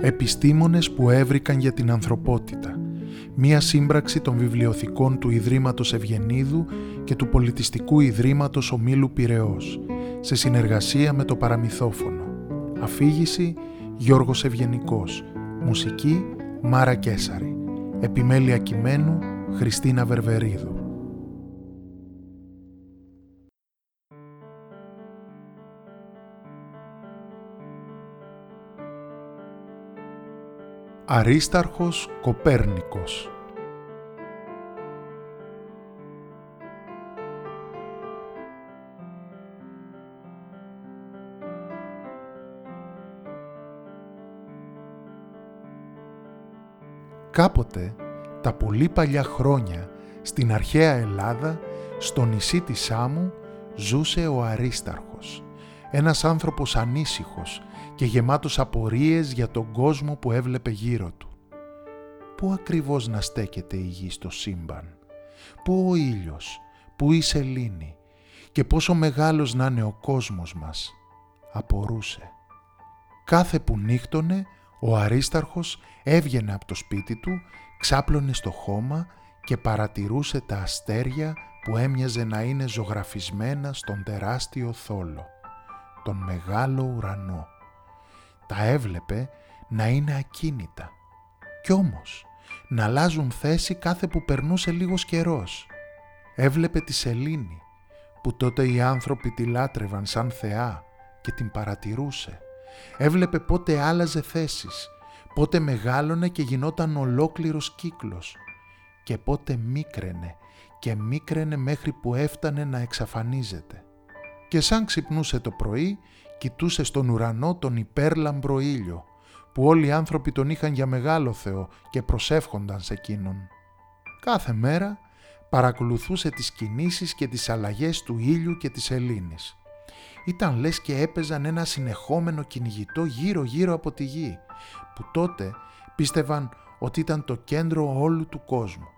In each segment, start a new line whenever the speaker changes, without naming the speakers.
Επιστήμονες που έβρικαν για την ανθρωπότητα. Μία σύμπραξη των βιβλιοθηκών του Ιδρύματος Ευγενίδου και του Πολιτιστικού Ιδρύματος Ομίλου Πυραιός, σε συνεργασία με το Παραμυθόφωνο. Αφήγηση Γιώργος Ευγενικός. Μουσική Μάρα Κέσαρη. Επιμέλεια κειμένου Χριστίνα Βερβερίδου. Αρίσταρχος Κοπέρνικος. Κάποτε, τα πολύ παλιά χρόνια, στην αρχαία Ελλάδα, στο νησί της Σάμου, ζούσε ο Αρίσταρχος, ένας άνθρωπος ανήσυχος και γεμάτος απορίες για τον κόσμο που έβλεπε γύρω του. Πού ακριβώς να στέκεται η γη στο σύμπαν, πού ο ήλιος, πού η σελήνη; Και πόσο μεγάλος να είναι ο κόσμος μας, απορούσε. Κάθε που νύχτωνε, ο Αρίσταρχος έβγαινε από το σπίτι του, ξάπλωνε στο χώμα και παρατηρούσε τα αστέρια που έμοιαζε να είναι ζωγραφισμένα στον τεράστιο θόλο, τον μεγάλο ουρανό τα έβλεπε να είναι ακίνητα. Κι όμως να αλλάζουν θέση κάθε που περνούσε λίγος καιρός. Έβλεπε τη σελήνη που τότε οι άνθρωποι τη λάτρευαν σαν θεά και την παρατηρούσε. Έβλεπε πότε άλλαζε θέσεις, πότε μεγάλωνε και γινόταν ολόκληρος κύκλος και πότε μίκραινε και μίκραινε μέχρι που έφτανε να εξαφανίζεται. Και σαν ξυπνούσε το πρωί κοιτούσε στον ουρανό τον υπέρλαμπρο ήλιο, που όλοι οι άνθρωποι τον είχαν για μεγάλο Θεό και προσεύχονταν σε εκείνον. Κάθε μέρα παρακολουθούσε τις κινήσεις και τις αλλαγές του ήλιου και της Ελλήνης. Ήταν λες και έπαιζαν ένα συνεχόμενο κυνηγητό γύρω-γύρω από τη γη, που τότε πίστευαν ότι ήταν το κέντρο όλου του κόσμου.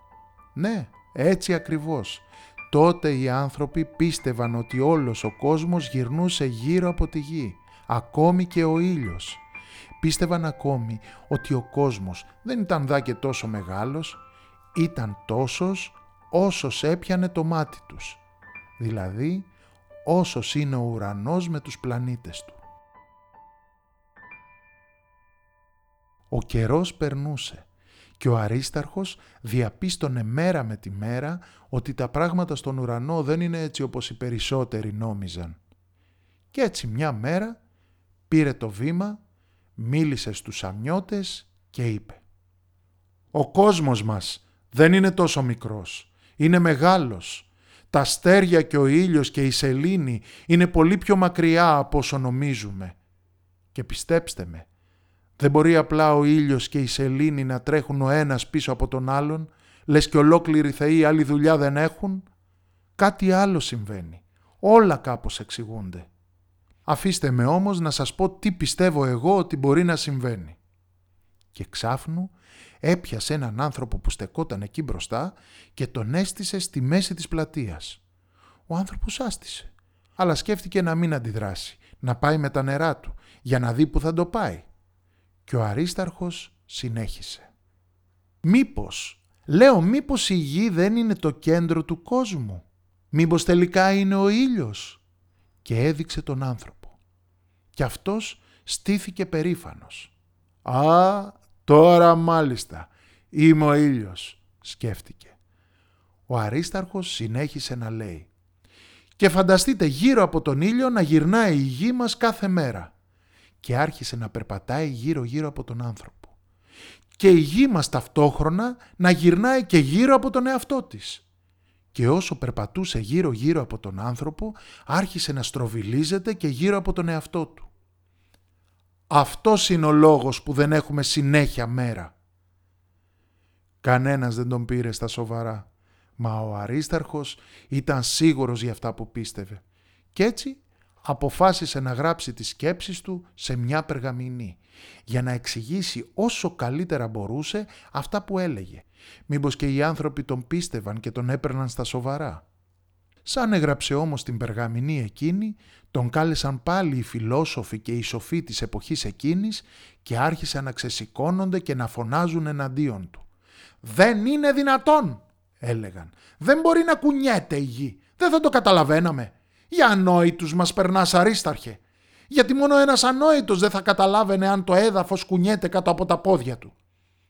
Ναι, έτσι ακριβώς, Τότε οι άνθρωποι πίστευαν ότι όλος ο κόσμος γυρνούσε γύρω από τη γη, ακόμη και ο ήλιος. Πίστευαν ακόμη ότι ο κόσμος δεν ήταν δά και τόσο μεγάλος, ήταν τόσος όσος έπιανε το μάτι τους, δηλαδή όσος είναι ο ουρανός με τους πλανήτες του. Ο καιρός περνούσε και ο Αρίσταρχος διαπίστωνε μέρα με τη μέρα ότι τα πράγματα στον ουρανό δεν είναι έτσι όπως οι περισσότεροι νόμιζαν. Και έτσι μια μέρα πήρε το βήμα, μίλησε στους αμνιώτες και είπε «Ο κόσμος μας δεν είναι τόσο μικρός, είναι μεγάλος. Τα αστέρια και ο ήλιος και η σελήνη είναι πολύ πιο μακριά από όσο νομίζουμε. Και πιστέψτε με, δεν μπορεί απλά ο ήλιος και η σελήνη να τρέχουν ο ένας πίσω από τον άλλον, λες και ολόκληροι θεοί άλλη δουλειά δεν έχουν. Κάτι άλλο συμβαίνει. Όλα κάπως εξηγούνται. Αφήστε με όμως να σας πω τι πιστεύω εγώ ότι μπορεί να συμβαίνει. Και ξάφνου έπιασε έναν άνθρωπο που στεκόταν εκεί μπροστά και τον έστησε στη μέση της πλατείας. Ο άνθρωπος άστησε, αλλά σκέφτηκε να μην αντιδράσει, να πάει με τα νερά του, για να δει που θα το πάει. Και ο Αρίσταρχος συνέχισε. Μήπως, λέω μήπως η γη δεν είναι το κέντρο του κόσμου; Μήπως τελικά είναι ο ήλιος; Και έδειξε τον άνθρωπο. Και αυτός στήθηκε περήφανος. «Α, τώρα μάλιστα, είμαι ο ήλιος», σκέφτηκε. Ο Αρίσταρχος συνέχισε να λέει «Και φανταστείτε γύρω από τον ήλιο να γυρνάει η γη μας κάθε μέρα και άρχισε να περπατάει γύρω-γύρω από τον άνθρωπο. Και η γη μας ταυτόχρονα να γυρνάει και γύρω από τον εαυτό της. Και όσο περπατούσε γύρω-γύρω από τον άνθρωπο, άρχισε να στροβιλίζεται και γύρω από τον εαυτό του. Αυτός είναι ο λόγος που δεν έχουμε συνέχεια μέρα. Κανένας δεν τον πήρε στα σοβαρά, μα ο Αρίσταρχος ήταν σίγουρος για αυτά που πίστευε. Κι έτσι αποφάσισε να γράψει τις σκέψεις του σε μια περγαμηνή για να εξηγήσει όσο καλύτερα μπορούσε αυτά που έλεγε. Μήπως και οι άνθρωποι τον πίστευαν και τον έπαιρναν στα σοβαρά. Σαν έγραψε όμως την περγαμηνή εκείνη, τον κάλεσαν πάλι οι φιλόσοφοι και οι σοφοί της εποχής εκείνης και άρχισαν να ξεσηκώνονται και να φωνάζουν εναντίον του. «Δεν είναι δυνατόν», έλεγαν. «Δεν μπορεί να κουνιέται η γη. Δεν θα το καταλαβαίναμε. Για ανόητους μας περνάς αρίσταρχε. Γιατί μόνο ένας ανόητος δεν θα καταλάβαινε αν το έδαφος κουνιέται κάτω από τα πόδια του.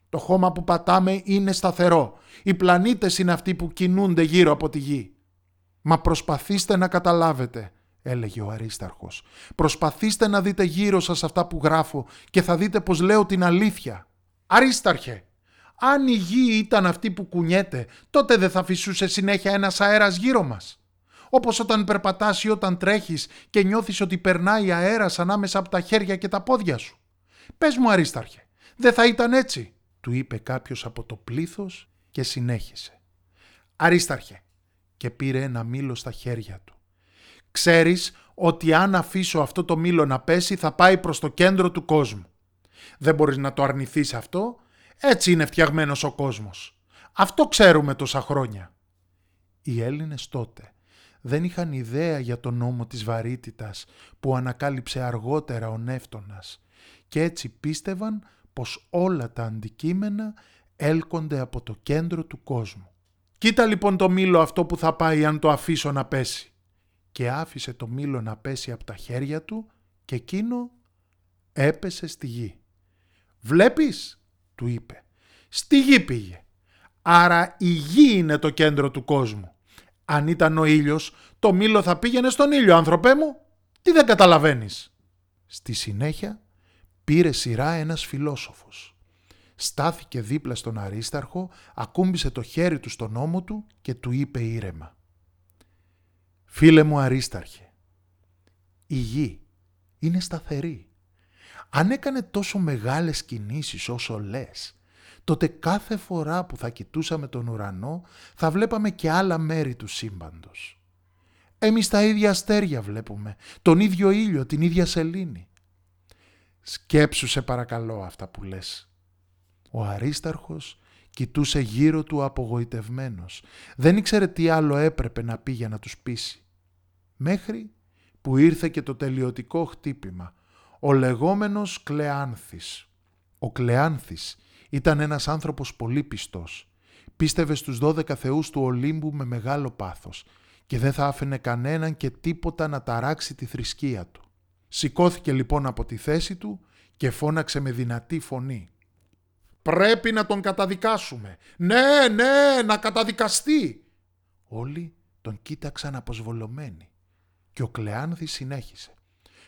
Το χώμα που πατάμε είναι σταθερό. Οι πλανήτες είναι αυτοί που κινούνται γύρω από τη γη. Μα προσπαθήστε να καταλάβετε, έλεγε ο Αρίσταρχος. Προσπαθήστε να δείτε γύρω σας αυτά που γράφω και θα δείτε πως λέω την αλήθεια. Αρίσταρχε, αν η γη ήταν αυτή που κουνιέται, τότε δεν θα φυσούσε συνέχεια ένας αέρας γύρω μας. Όπως όταν περπατάς ή όταν τρέχεις και νιώθεις ότι περνάει αέρας ανάμεσα από τα χέρια και τα πόδια σου. Πες μου Αρίσταρχε, δεν θα ήταν έτσι, του είπε κάποιος από το πλήθος και συνέχισε. Αρίσταρχε, και πήρε ένα μήλο στα χέρια του. Ξέρεις ότι αν αφήσω αυτό το μήλο να πέσει θα πάει προς το κέντρο του κόσμου. Δεν μπορείς να το αρνηθείς αυτό, έτσι είναι φτιαγμένος ο κόσμος. Αυτό ξέρουμε τόσα χρόνια. Οι Έλληνες τότε δεν είχαν ιδέα για τον νόμο της βαρύτητας που ανακάλυψε αργότερα ο Νεύτωνας και έτσι πίστευαν πως όλα τα αντικείμενα έλκονται από το κέντρο του κόσμου. Κοίτα λοιπόν το μήλο αυτό που θα πάει αν το αφήσω να πέσει. Και άφησε το μήλο να πέσει από τα χέρια του και εκείνο έπεσε στη γη. Βλέπεις, του είπε, στη γη πήγε. Άρα η γη είναι το κέντρο του κόσμου. Αν ήταν ο ήλιος, το μήλο θα πήγαινε στον ήλιο, άνθρωπέ μου. Τι δεν καταλαβαίνεις. Στη συνέχεια πήρε σειρά ένας φιλόσοφος στάθηκε δίπλα στον Αρίσταρχο, ακούμπησε το χέρι του στον ώμο του και του είπε ήρεμα. «Φίλε μου Αρίσταρχε, η γη είναι σταθερή. Αν έκανε τόσο μεγάλες κινήσεις όσο λες, τότε κάθε φορά που θα κοιτούσαμε τον ουρανό θα βλέπαμε και άλλα μέρη του σύμπαντος. Εμείς τα ίδια αστέρια βλέπουμε, τον ίδιο ήλιο, την ίδια σελήνη. Σκέψου σε παρακαλώ αυτά που λες ο Αρίσταρχος κοιτούσε γύρω του απογοητευμένος. Δεν ήξερε τι άλλο έπρεπε να πει για να τους πείσει. Μέχρι που ήρθε και το τελειωτικό χτύπημα. Ο λεγόμενος Κλεάνθης. Ο Κλεάνθης ήταν ένας άνθρωπος πολύ πιστός. Πίστευε στους δώδεκα θεούς του Ολύμπου με μεγάλο πάθος και δεν θα άφηνε κανέναν και τίποτα να ταράξει τη θρησκεία του. Σηκώθηκε λοιπόν από τη θέση του και φώναξε με δυνατή φωνή. Πρέπει να τον καταδικάσουμε. Ναι, ναι, να καταδικαστεί. Όλοι τον κοίταξαν αποσβολωμένοι. Και ο Κλεάνθης συνέχισε.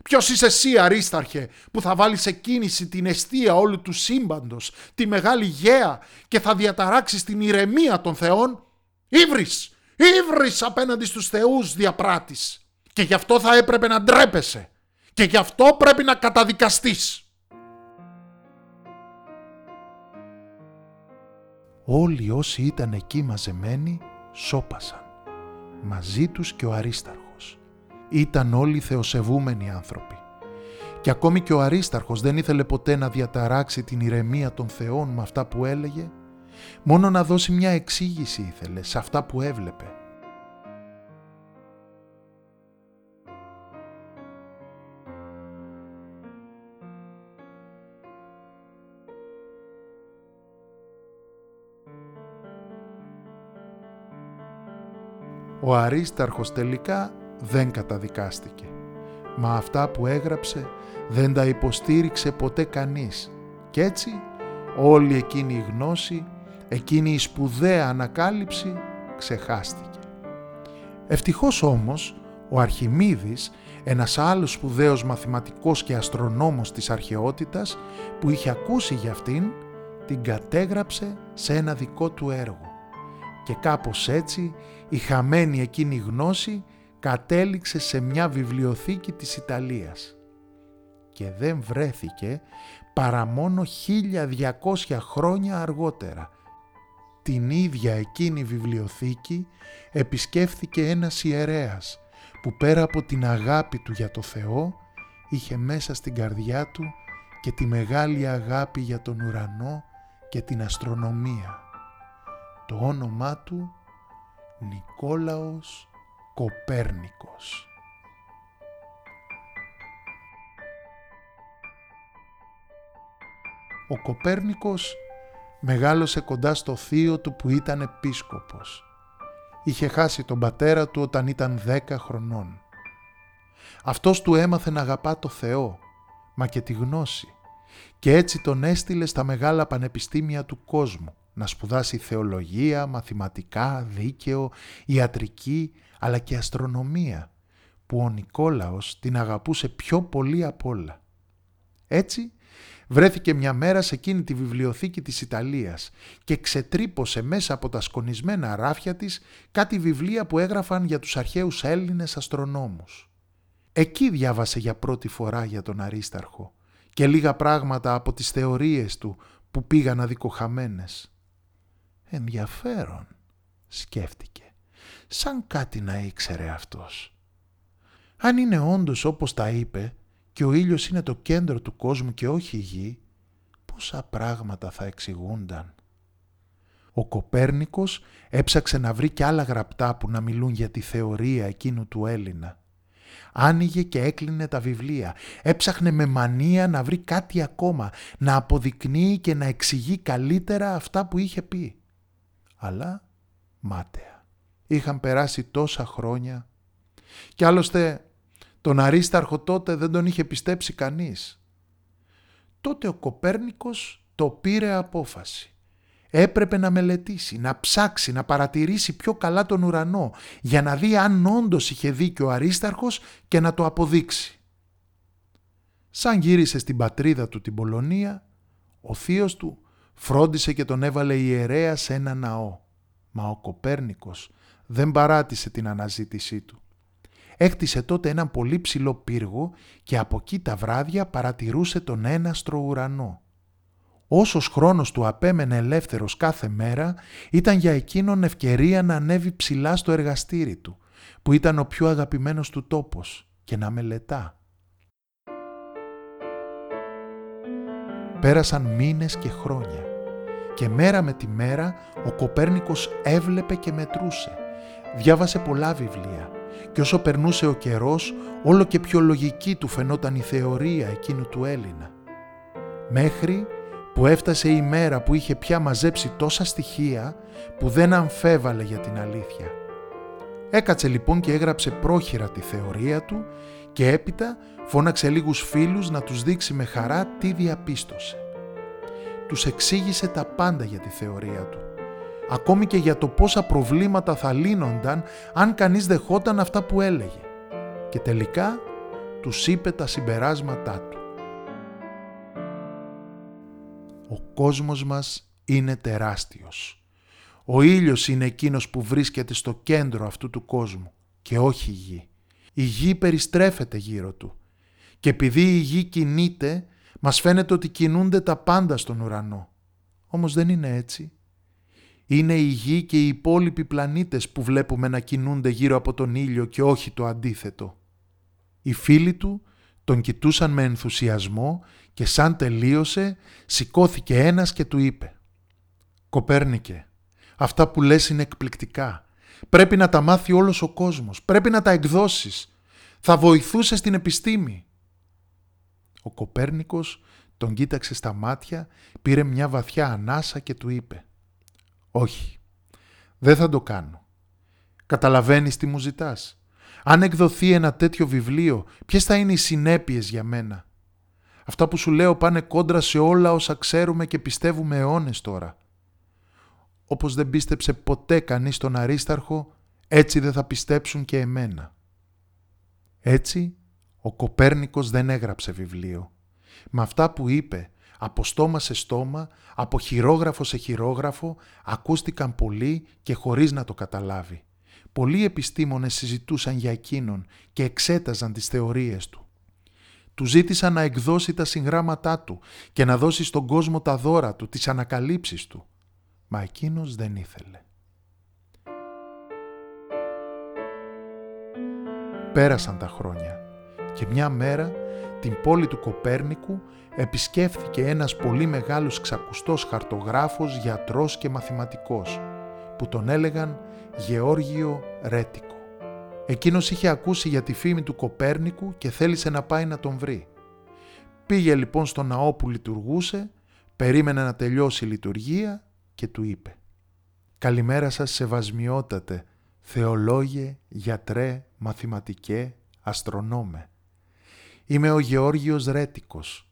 Ποιος είσαι εσύ Αρίσταρχε που θα βάλεις σε κίνηση την αιστεία όλου του σύμπαντος, τη μεγάλη γέα και θα διαταράξεις την ηρεμία των θεών; Ήβρις, ήβρις απέναντι στους θεούς διαπράτης. Και γι' αυτό θα έπρεπε να ντρέπεσαι. Και γι' αυτό πρέπει να καταδικαστείς. Όλοι όσοι ήταν εκεί μαζεμένοι σώπασαν. Μαζί τους και ο Αρίσταρχος. Ήταν όλοι θεοσεβούμενοι άνθρωποι. Και ακόμη και ο Αρίσταρχος δεν ήθελε ποτέ να διαταράξει την ηρεμία των θεών με αυτά που έλεγε, μόνο να δώσει μια εξήγηση ήθελε σε αυτά που έβλεπε. Ο Αρίσταρχος τελικά δεν καταδικάστηκε. Μα αυτά που έγραψε δεν τα υποστήριξε ποτέ κανείς. Κι έτσι όλη εκείνη η γνώση, εκείνη η σπουδαία ανακάλυψη ξεχάστηκε. Ευτυχώς όμως ο Αρχιμίδης, ένας άλλος σπουδαίος μαθηματικός και αστρονόμος της αρχαιότητας που είχε ακούσει για αυτήν, την κατέγραψε σε ένα δικό του έργο και κάπως έτσι η χαμένη εκείνη γνώση κατέληξε σε μια βιβλιοθήκη της Ιταλίας και δεν βρέθηκε παρά μόνο 1200 χρόνια αργότερα. Την ίδια εκείνη βιβλιοθήκη επισκέφθηκε ένας ιερέας που πέρα από την αγάπη του για το Θεό είχε μέσα στην καρδιά του και τη μεγάλη αγάπη για τον ουρανό και την αστρονομία. Το όνομά του Νικόλαος Κοπέρνικος. Ο Κοπέρνικος μεγάλωσε κοντά στο θείο του που ήταν επίσκοπος. Είχε χάσει τον πατέρα του όταν ήταν δέκα χρονών. Αυτός του έμαθε να αγαπά το Θεό, μα και τη γνώση και έτσι τον έστειλε στα μεγάλα πανεπιστήμια του κόσμου να σπουδάσει θεολογία, μαθηματικά, δίκαιο, ιατρική αλλά και αστρονομία που ο Νικόλαος την αγαπούσε πιο πολύ απ' όλα. Έτσι βρέθηκε μια μέρα σε εκείνη τη βιβλιοθήκη της Ιταλίας και ξετρύπωσε μέσα από τα σκονισμένα ράφια της κάτι βιβλία που έγραφαν για τους αρχαίους Έλληνες αστρονόμους. Εκεί διάβασε για πρώτη φορά για τον Αρίσταρχο και λίγα πράγματα από τις θεωρίες του που πήγαν αδικοχαμένες. Ενδιαφέρον, σκέφτηκε, σαν κάτι να ήξερε αυτός. Αν είναι όντως όπως τα είπε και ο ήλιος είναι το κέντρο του κόσμου και όχι η γη, πόσα πράγματα θα εξηγούνταν. Ο Κοπέρνικος έψαξε να βρει και άλλα γραπτά που να μιλούν για τη θεωρία εκείνου του Έλληνα Άνοιγε και έκλεινε τα βιβλία. Έψαχνε με μανία να βρει κάτι ακόμα, να αποδεικνύει και να εξηγεί καλύτερα αυτά που είχε πει. Αλλά μάταια. Είχαν περάσει τόσα χρόνια. Κι άλλωστε τον Αρίσταρχο τότε δεν τον είχε πιστέψει κανείς. Τότε ο Κοπέρνικος το πήρε απόφαση έπρεπε να μελετήσει, να ψάξει, να παρατηρήσει πιο καλά τον ουρανό για να δει αν όντως είχε δίκιο ο Αρίσταρχος και να το αποδείξει. Σαν γύρισε στην πατρίδα του την Πολωνία, ο θείος του φρόντισε και τον έβαλε ιερέα σε ένα ναό. Μα ο Κοπέρνικος δεν παράτησε την αναζήτησή του. Έκτισε τότε έναν πολύ ψηλό πύργο και από εκεί τα βράδια παρατηρούσε τον έναστρο ουρανό. Όσος χρόνος του απέμενε ελεύθερος κάθε μέρα ήταν για εκείνον ευκαιρία να ανέβει ψηλά στο εργαστήρι του, που ήταν ο πιο αγαπημένος του τόπος, και να μελετά. Πέρασαν μήνες και χρόνια και μέρα με τη μέρα ο Κοπέρνικος έβλεπε και μετρούσε. Διάβασε πολλά βιβλία και όσο περνούσε ο καιρός όλο και πιο λογική του φαινόταν η θεωρία εκείνου του Έλληνα. Μέχρι που έφτασε η μέρα που είχε πια μαζέψει τόσα στοιχεία που δεν αμφέβαλε για την αλήθεια. Έκατσε λοιπόν και έγραψε πρόχειρα τη θεωρία του και έπειτα φώναξε λίγους φίλους να τους δείξει με χαρά τι διαπίστωσε. Τους εξήγησε τα πάντα για τη θεωρία του, ακόμη και για το πόσα προβλήματα θα λύνονταν αν κανείς δεχόταν αυτά που έλεγε. Και τελικά τους είπε τα συμπεράσματά του. Ο κόσμος μας είναι τεράστιος. Ο ήλιος είναι εκείνος που βρίσκεται στο κέντρο αυτού του κόσμου και όχι η γη. Η γη περιστρέφεται γύρω του και επειδή η γη κινείται μας φαίνεται ότι κινούνται τα πάντα στον ουρανό. Όμως δεν είναι έτσι. Είναι η γη και οι υπόλοιποι πλανήτες που βλέπουμε να κινούνται γύρω από τον ήλιο και όχι το αντίθετο. Οι φίλοι του τον κοιτούσαν με ενθουσιασμό και σαν τελείωσε σηκώθηκε ένας και του είπε «Κοπέρνικε, αυτά που λες είναι εκπληκτικά. Πρέπει να τα μάθει όλος ο κόσμος. Πρέπει να τα εκδώσεις. Θα βοηθούσε στην επιστήμη». Ο Κοπέρνικος τον κοίταξε στα μάτια, πήρε μια βαθιά ανάσα και του είπε «Όχι, δεν θα το κάνω. Καταλαβαίνεις τι μου ζητάς; Αν εκδοθεί ένα τέτοιο βιβλίο, ποιες θα είναι οι συνέπειες για μένα; Αυτά που σου λέω πάνε κόντρα σε όλα όσα ξέρουμε και πιστεύουμε αιώνες τώρα. Όπως δεν πίστεψε ποτέ κανείς τον Αρίσταρχο, έτσι δεν θα πιστέψουν και εμένα. Έτσι, ο Κοπέρνικος δεν έγραψε βιβλίο. Με αυτά που είπε, από στόμα σε στόμα, από χειρόγραφο σε χειρόγραφο, ακούστηκαν πολλοί και χωρίς να το καταλάβει. Πολλοί επιστήμονες συζητούσαν για εκείνον και εξέταζαν τις θεωρίες του. Του ζήτησαν να εκδώσει τα συγγράμματά του και να δώσει στον κόσμο τα δώρα του, τις ανακαλύψεις του. Μα εκείνος δεν ήθελε. Πέρασαν τα χρόνια και μια μέρα την πόλη του Κοπέρνικου επισκέφθηκε ένας πολύ μεγάλος ξακουστός χαρτογράφος, γιατρός και μαθηματικός που τον έλεγαν Γεώργιο Ρέτικο. Εκείνος είχε ακούσει για τη φήμη του Κοπέρνικου και θέλησε να πάει να τον βρει. Πήγε λοιπόν στο ναό που λειτουργούσε, περίμενε να τελειώσει η λειτουργία και του είπε «Καλημέρα σας σεβασμιότατε, θεολόγε, γιατρέ, μαθηματικέ, αστρονόμε. Είμαι ο Γεώργιος Ρέτικος.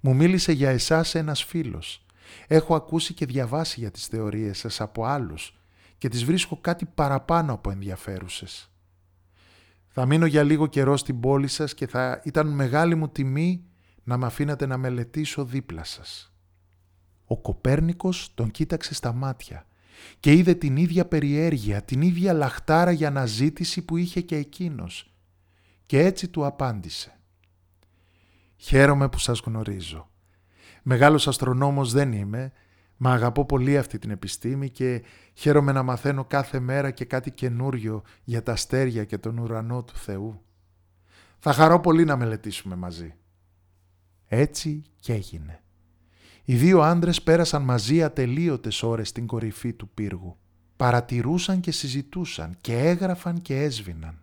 Μου μίλησε για εσάς ένας φίλος. Έχω ακούσει και διαβάσει για τις θεωρίες σας από άλλους και τις βρίσκω κάτι παραπάνω από ενδιαφέρουσες. Θα μείνω για λίγο καιρό στην πόλη σας και θα ήταν μεγάλη μου τιμή να με αφήνατε να μελετήσω δίπλα σας. Ο Κοπέρνικος τον κοίταξε στα μάτια και είδε την ίδια περιέργεια, την ίδια λαχτάρα για αναζήτηση που είχε και εκείνος και έτσι του απάντησε. «Χαίρομαι που σας γνωρίζω. Μεγάλος αστρονόμος δεν είμαι, μα αγαπώ πολύ αυτή την επιστήμη και χαίρομαι να μαθαίνω κάθε μέρα και κάτι καινούριο για τα αστέρια και τον ουρανό του Θεού. Θα χαρώ πολύ να μελετήσουμε μαζί». Έτσι και έγινε. Οι δύο άντρες πέρασαν μαζί ατελείωτες ώρες στην κορυφή του πύργου. Παρατηρούσαν και συζητούσαν και έγραφαν και έσβηναν.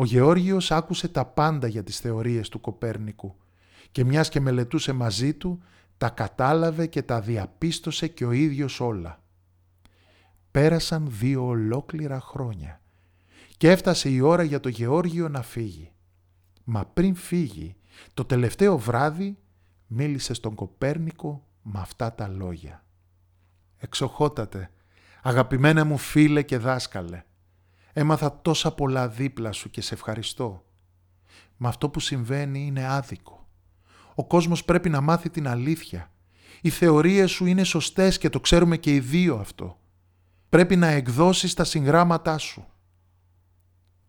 Ο Γεώργιος άκουσε τα πάντα για τις θεωρίες του Κοπέρνικου και μιας και μελετούσε μαζί του, τα κατάλαβε και τα διαπίστωσε και ο ίδιος όλα. Πέρασαν δύο ολόκληρα χρόνια και έφτασε η ώρα για το Γεώργιο να φύγει. Μα πριν φύγει, το τελευταίο βράδυ μίλησε στον Κοπέρνικο με αυτά τα λόγια. «Εξοχότατε, αγαπημένα μου φίλε και δάσκαλε, έμαθα τόσα πολλά δίπλα σου και σε ευχαριστώ. Μα αυτό που συμβαίνει είναι άδικο. Ο κόσμος πρέπει να μάθει την αλήθεια. Οι θεωρίες σου είναι σωστές και το ξέρουμε και οι δύο αυτό. Πρέπει να εκδώσεις τα συγγράμματά σου.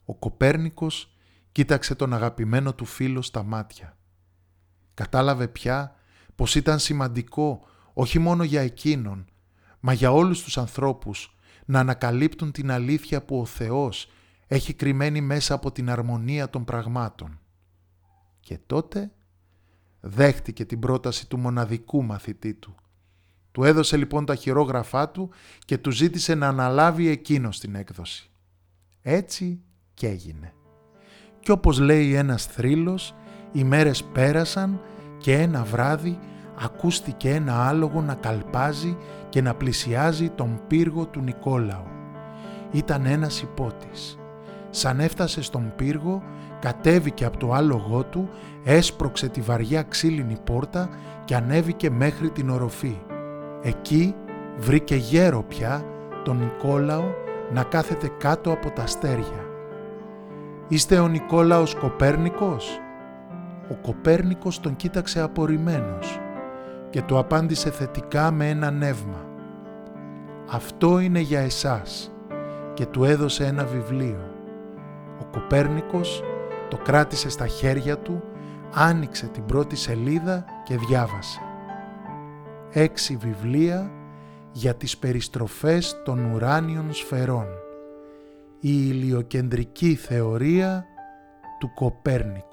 Ο Κοπέρνικος κοίταξε τον αγαπημένο του φίλο στα μάτια. Κατάλαβε πια πως ήταν σημαντικό όχι μόνο για εκείνον, μα για όλους τους ανθρώπους να ανακαλύπτουν την αλήθεια που ο Θεός έχει κρυμμένη μέσα από την αρμονία των πραγμάτων. Και τότε δέχτηκε την πρόταση του μοναδικού μαθητή του. Του έδωσε λοιπόν τα χειρόγραφά του και του ζήτησε να αναλάβει εκείνος την έκδοση. Έτσι και έγινε. Κι όπως λέει ένας θρύλος, οι μέρες πέρασαν και ένα βράδυ ακούστηκε ένα άλογο να καλπάζει και να πλησιάζει τον πύργο του Νικόλαου. Ήταν ένας υπότης. Σαν έφτασε στον πύργο, κατέβηκε από το άλογό του, έσπρωξε τη βαριά ξύλινη πόρτα και ανέβηκε μέχρι την οροφή. Εκεί βρήκε γέρο πια τον Νικόλαο να κάθεται κάτω από τα αστέρια. «Είστε ο Νικόλαος Κοπέρνικος» Ο Κοπέρνικος τον κοίταξε απορριμμένος και του απάντησε θετικά με ένα νεύμα. «Αυτό είναι για εσάς» και του έδωσε ένα βιβλίο. Ο Κοπέρνικος το κράτησε στα χέρια του, άνοιξε την πρώτη σελίδα και διάβασε. Έξι βιβλία για τις περιστροφές των ουράνιων σφαιρών. Η ηλιοκεντρική θεωρία του Κοπέρνικου.